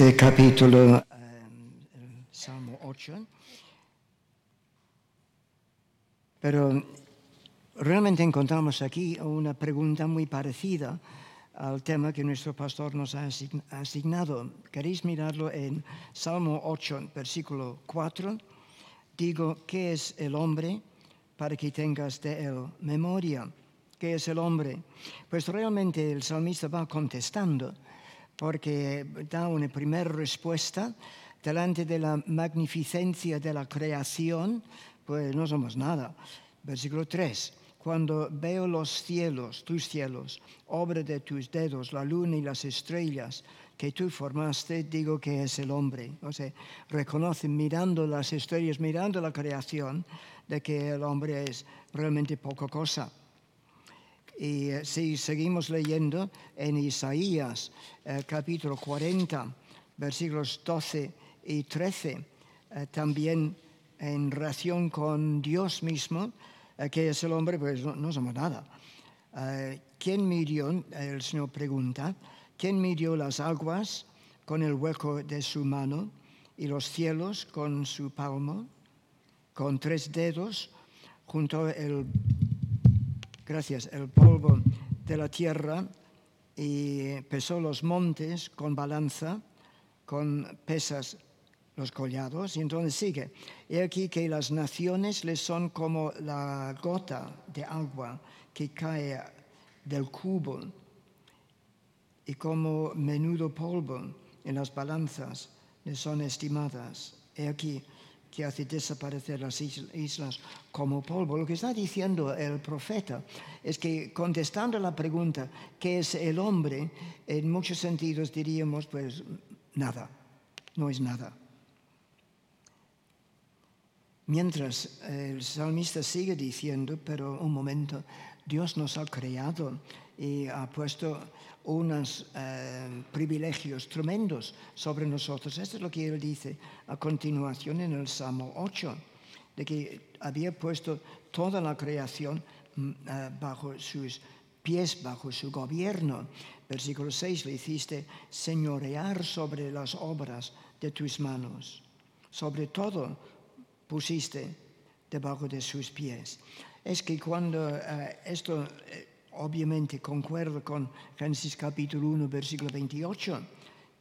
este capítulo, eh, Salmo 8. Pero realmente encontramos aquí una pregunta muy parecida al tema que nuestro pastor nos ha asignado. ¿Queréis mirarlo en Salmo 8, versículo 4? Digo, ¿qué es el hombre para que tengas de él memoria? ¿Qué es el hombre? Pues realmente el salmista va contestando porque da una primera respuesta delante de la magnificencia de la creación, pues no somos nada. Versículo 3. Cuando veo los cielos, tus cielos, obra de tus dedos, la luna y las estrellas que tú formaste, digo que es el hombre. O sea, reconoce mirando las estrellas, mirando la creación, de que el hombre es realmente poca cosa. Y eh, si seguimos leyendo en Isaías eh, capítulo 40, versículos 12 y 13, eh, también en relación con Dios mismo, que es el hombre, pues no, somos nada. ¿Quién midió, el Señor pregunta, quién midió las aguas con el hueco de su mano y los cielos con su palmo? Con tres dedos junto el gracias, el polvo de la tierra y pesó los montes con balanza, con pesas los collados, y entonces sigue. He aquí que las naciones les son como la gota de agua que cae del cubo y como menudo polvo en las balanzas les son estimadas. He aquí que hace desaparecer las islas como polvo. Lo que está diciendo el profeta es que contestando la pregunta, ¿qué es el hombre? En muchos sentidos diríamos, pues nada, no es nada. Mientras el salmista sigue diciendo, pero un momento, Dios nos ha creado y ha puesto unos eh, privilegios tremendos sobre nosotros. Esto es lo que él dice a continuación en el Salmo 8, de que había puesto toda la creación mm, eh, bajo sus pies, bajo su gobierno. Versículo 6, le hiciste señorear sobre las obras de tus manos. Sobre todo pusiste debajo de sus pies. Es que cuando eh, esto obviamente concuerdo con Génesis capítulo 1, versículo 28,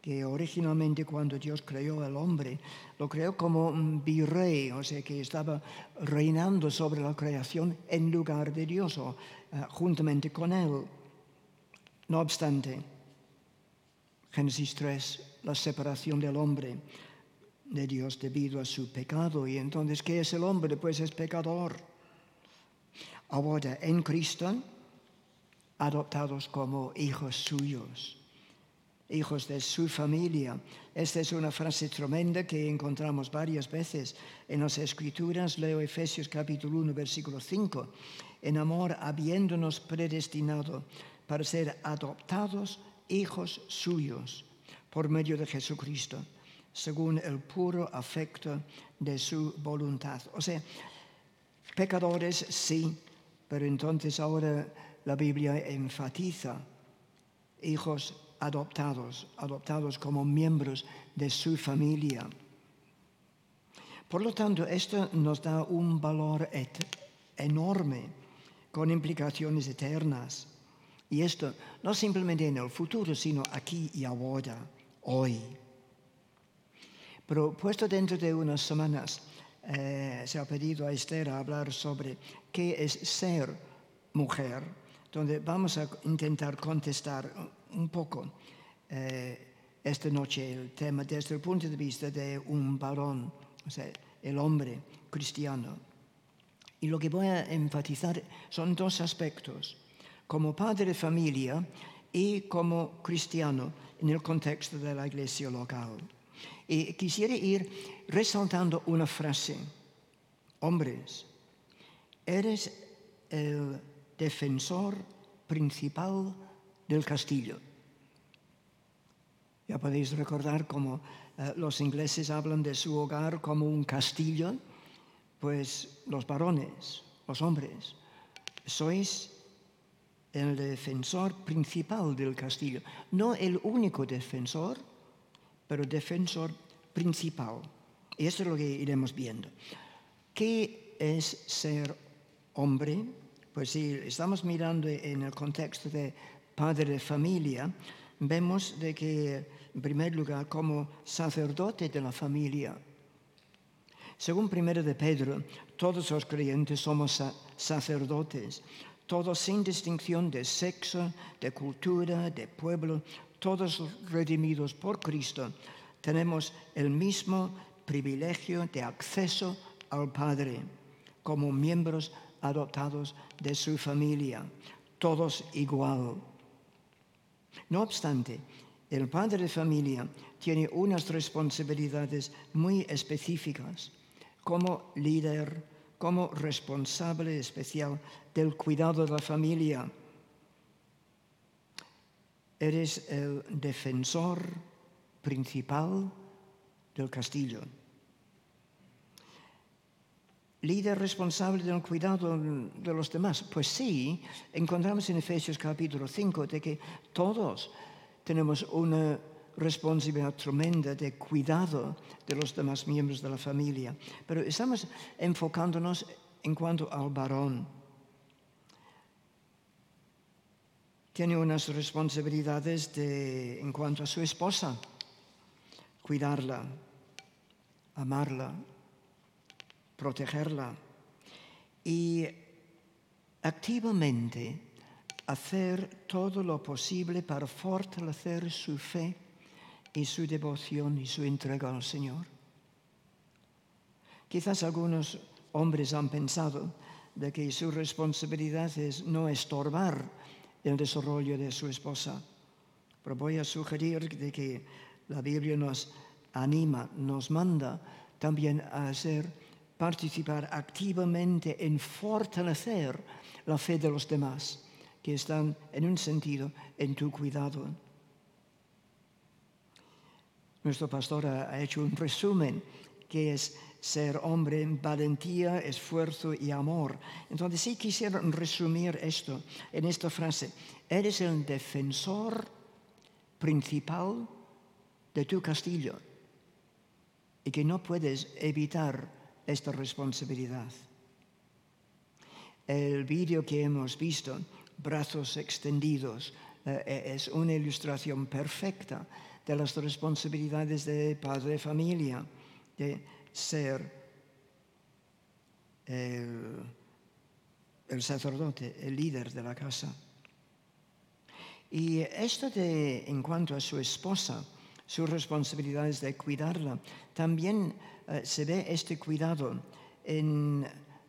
que originalmente cuando Dios creó al hombre, lo creó como un virrey, o sea, que estaba reinando sobre la creación en lugar de Dios o eh, juntamente con él. No obstante, Génesis 3, la separación del hombre de Dios debido a su pecado. Y entonces, ¿qué es el hombre? Pues es pecador. Ahora, en Cristo, adoptados como hijos suyos, hijos de su familia. Esta es una frase tremenda que encontramos varias veces en las Escrituras. Leo Efesios capítulo 1, versículo 5. En amor, habiéndonos predestinado para ser adoptados hijos suyos por medio de Jesucristo, según el puro afecto de su voluntad. O sea, pecadores sí, pero entonces ahora la Biblia enfatiza hijos adoptados, adoptados como miembros de su familia. Por lo tanto, esto nos da un valor enorme con implicaciones eternas. Y esto no simplemente en el futuro, sino aquí y ahora, hoy. Pero puesto dentro de unas semanas, eh, se ha pedido a Esther hablar sobre qué es ser mujer donde vamos a intentar contestar un poco eh, esta noche el tema desde el punto de vista de un varón, o sea, el hombre cristiano. Y lo que voy a enfatizar son dos aspectos, como padre de familia y como cristiano en el contexto de la iglesia local. Y quisiera ir resaltando una frase, hombres, eres el defensor principal del castillo. Ya podéis recordar cómo eh, los ingleses hablan de su hogar como un castillo, pues los varones, los hombres, sois el defensor principal del castillo. No el único defensor, pero defensor principal. Y esto es lo que iremos viendo. ¿Qué es ser hombre? Pues si estamos mirando en el contexto de padre de familia, vemos de que, en primer lugar, como sacerdote de la familia, según primero de Pedro, todos los creyentes somos sacerdotes, todos sin distinción de sexo, de cultura, de pueblo, todos redimidos por Cristo, tenemos el mismo privilegio de acceso al Padre como miembros adoptados de su familia, todos igual. No obstante, el padre de familia tiene unas responsabilidades muy específicas como líder, como responsable especial del cuidado de la familia. Eres el defensor principal del castillo. Líder responsable del cuidado de los demás. Pues sí, encontramos en Efesios capítulo 5 de que todos tenemos una responsabilidad tremenda de cuidado de los demás miembros de la familia. Pero estamos enfocándonos en cuanto al varón. Tiene unas responsabilidades de, en cuanto a su esposa, cuidarla, amarla, protegerla y activamente hacer todo lo posible para fortalecer su fe y su devoción y su entrega al Señor. Quizás algunos hombres han pensado de que su responsabilidad es no estorbar el desarrollo de su esposa, pero voy a sugerir de que la Biblia nos anima, nos manda también a hacer participar activamente en fortalecer la fe de los demás que están en un sentido en tu cuidado. Nuestro pastor ha hecho un resumen que es ser hombre en valentía, esfuerzo y amor. Entonces sí quisiera resumir esto en esta frase. Eres el defensor principal de tu castillo y que no puedes evitar esta responsabilidad. El vídeo que hemos visto, Brazos extendidos, eh, eh, es una ilustración perfecta de las responsabilidades de padre familia, de ser el, el sacerdote, el líder de la casa. Y esto de, en cuanto a su esposa, sus responsabilidades de cuidarla, también eh, se ve este cuidado en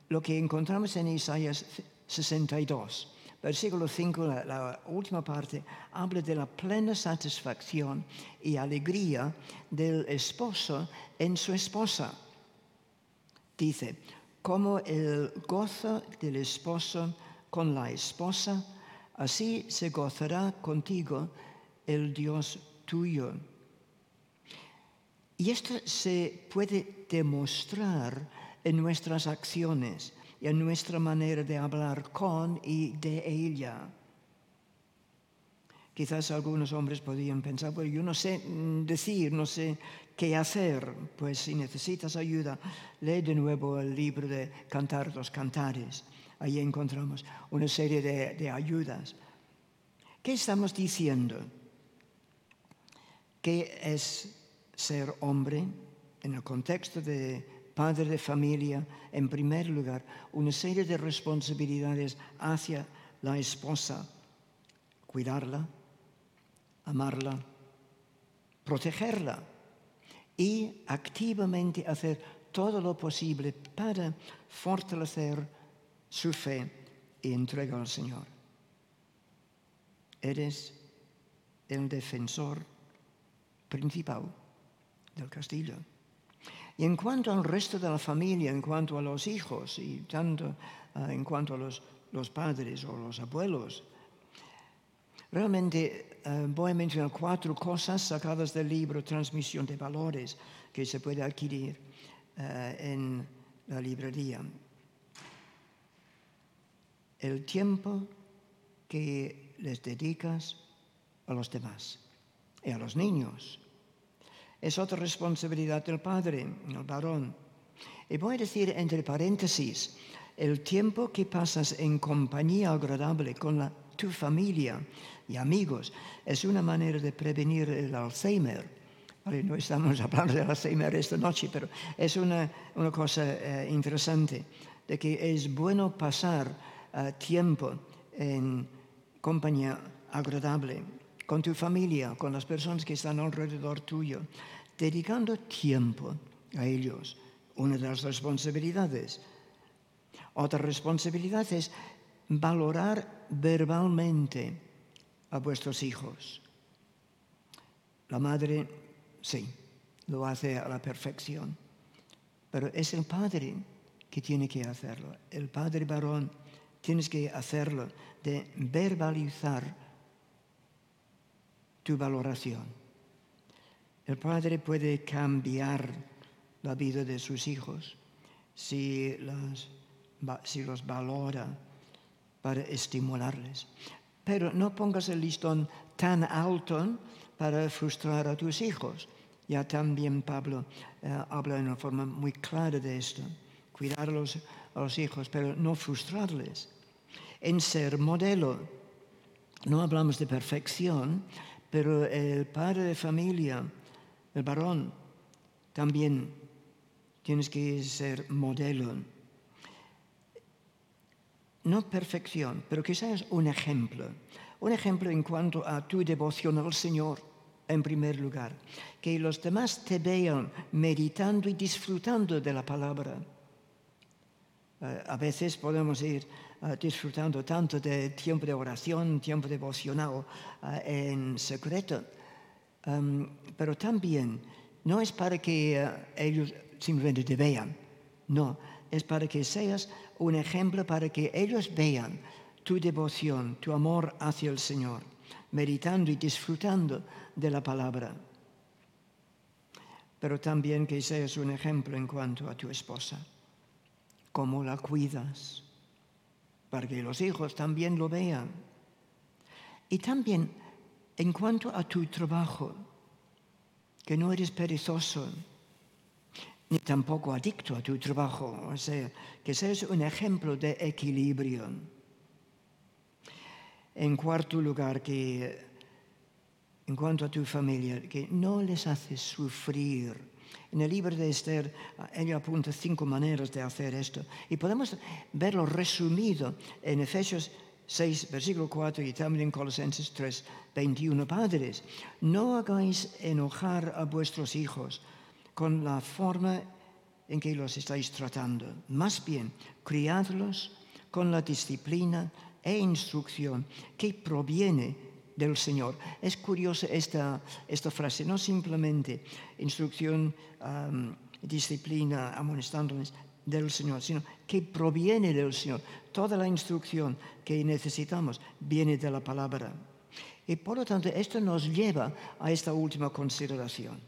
lo que encontramos en Isaías 62. Versículo 5, la, la, última parte, habla de la plena satisfacción y alegría del esposo en su esposa. Dice, como el gozo del esposo con la esposa, así se gozará contigo el Dios tuyo. Y esto se puede demostrar en nuestras acciones y en nuestra manera de hablar con y de ella. Quizás algunos hombres podrían pensar, bueno, yo no sé mm, decir, no sé qué hacer. Pues si necesitas ayuda, lee de nuevo el libro de Cantar los Cantares. Ahí encontramos una serie de, de ayudas. ¿Qué estamos diciendo? ¿Qué es ser hombre en el contexto de padre de familia, en primer lugar, una serie de responsabilidades hacia la esposa, cuidarla, amarla, protegerla y activamente hacer todo lo posible para fortalecer su fe y entrega al Señor. Eres el defensor principal del castillo. Y en cuanto al resto de la familia, en cuanto a los hijos y tanto uh, en cuanto a los, los, padres o los abuelos, realmente uh, voy a mencionar cuatro cosas sacadas del libro Transmisión de Valores que se puede adquirir uh, en la librería. El tiempo que les dedicas a los demás y a los niños. Es otra responsabilidad del padre, el varón. Y voy a decir entre paréntesis, el tiempo que pasas en compañía agradable con tu familia y amigos es una manera de prevenir el Alzheimer. no estamos hablando del Alzheimer esta noche, pero es una, una cosa eh, interesante de que es bueno pasar uh, tiempo en compañía agradable con tu familia, con las personas que están alrededor tuyo, dedicando tiempo a ellos. Una de las responsabilidades. Otra responsabilidad es valorar verbalmente a vuestros hijos. La madre, sí, lo hace a la perfección, pero es el padre que tiene que hacerlo. El padre varón tienes que hacerlo, de verbalizar tu valoración. El padre puede cambiar la vida de sus hijos si los, si los valora para estimularles. Pero no pongas el listón tan alto para frustrar a tus hijos. Ya también Pablo eh, habla de una forma muy clara de esto cuidar a los, hijos, pero no frustrarles. En ser modelo, no hablamos de perfección, pero el padre de familia, el varón, también tienes que ser modelo. No perfección, pero quizás un ejemplo. Un ejemplo en cuanto a tu devoción al Señor, en primer lugar. Que los demás te vean meditando y disfrutando de la palabra eh, a veces podemos ir eh, disfrutando tanto de tiempo de oración, tiempo devocional eh, en secreto, em, pero también no es para que ellos simplemente te vean, no, es para que seas un ejemplo para que ellos vean tu devoción, tu amor hacia el Señor, meditando y disfrutando de la palabra. Pero también que seas un ejemplo en cuanto a tu esposa cómo la cuidas, para que los hijos también lo vean. Y también en cuanto a tu trabajo, que no eres perezoso, ni tampoco adicto a tu trabajo, o sea, que seas un ejemplo de equilibrio. En cuarto lugar, que en cuanto a tu familia, que no les haces sufrir en el libro de Esther, ella apunta cinco maneras de hacer esto. Y podemos verlo resumido en Efesios 6, versículo 4 y también en Colosenses 3, 21. Padres, no hagáis enojar a vuestros hijos con la forma en que los estáis tratando. Más bien, criadlos con la disciplina e instrucción que proviene del Señor. Es curiosa esta, esta frase, no simplemente instrucción, disciplina, amonestándoles del Señor, sino que proviene del Señor. Toda la instrucción que necesitamos viene de la palabra. Y por lo tanto, esto nos lleva a esta última consideración.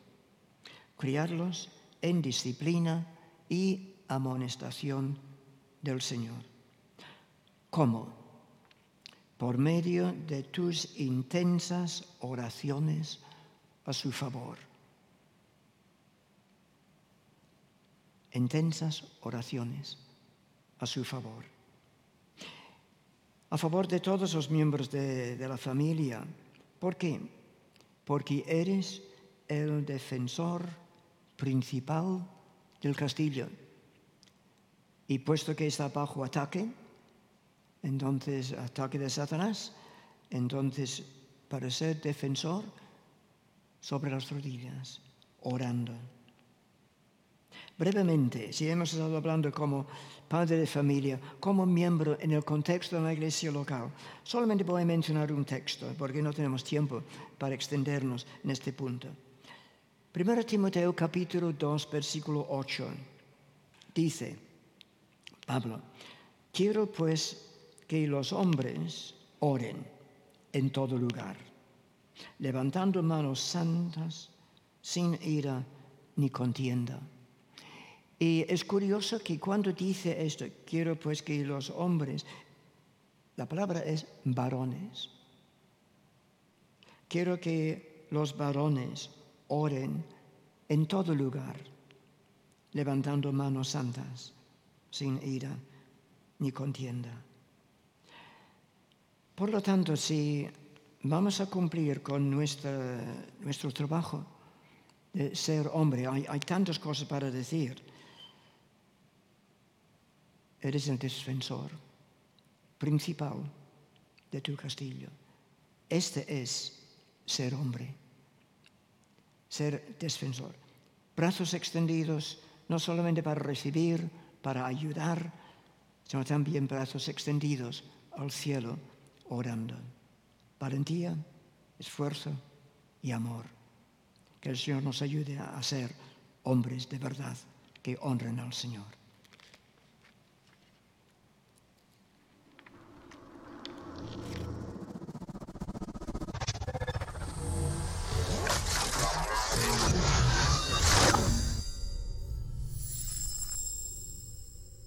Criarlos en disciplina y amonestación del Señor. ¿Cómo? Por medio de tus intensas oraciones a su favor. Intensas oraciones a su favor. A favor de todos los miembros de, la familia. ¿Por qué? Porque eres el defensor principal del castillo. Y puesto que está bajo ataque, entonces ataque de Satanás, entonces para ser defensor sobre las rodillas, orando. Brevemente, si hemos estado hablando como padre de familia, como miembro en el contexto de la iglesia local, solamente voy a mencionar un texto porque no tenemos tiempo para extendernos en este punto. Primero Timoteo capítulo 2, versículo 8, dice Pablo, quiero pues que los hombres oren en todo lugar, levantando manos santas, sin ira ni contienda. Y es curioso que cuando dice esto, quiero pues que los hombres La palabra es varones. Quiero que los varones oren en todo lugar, levantando manos santas, sin ira ni contienda. Por lo tanto, si vamos a cumplir con nuestro trabajo de ser hombre, hay, hay tantas cosas para decir. Eres el defensor principal de tu castillo. Este es ser hombre, ser defensor. Brazos extendidos, no solamente para recibir, para ayudar, sino también brazos extendidos al cielo orando. Valentía, esfuerzo y amor. Que el Señor nos ayude a ser hombres de verdad que honren al Señor.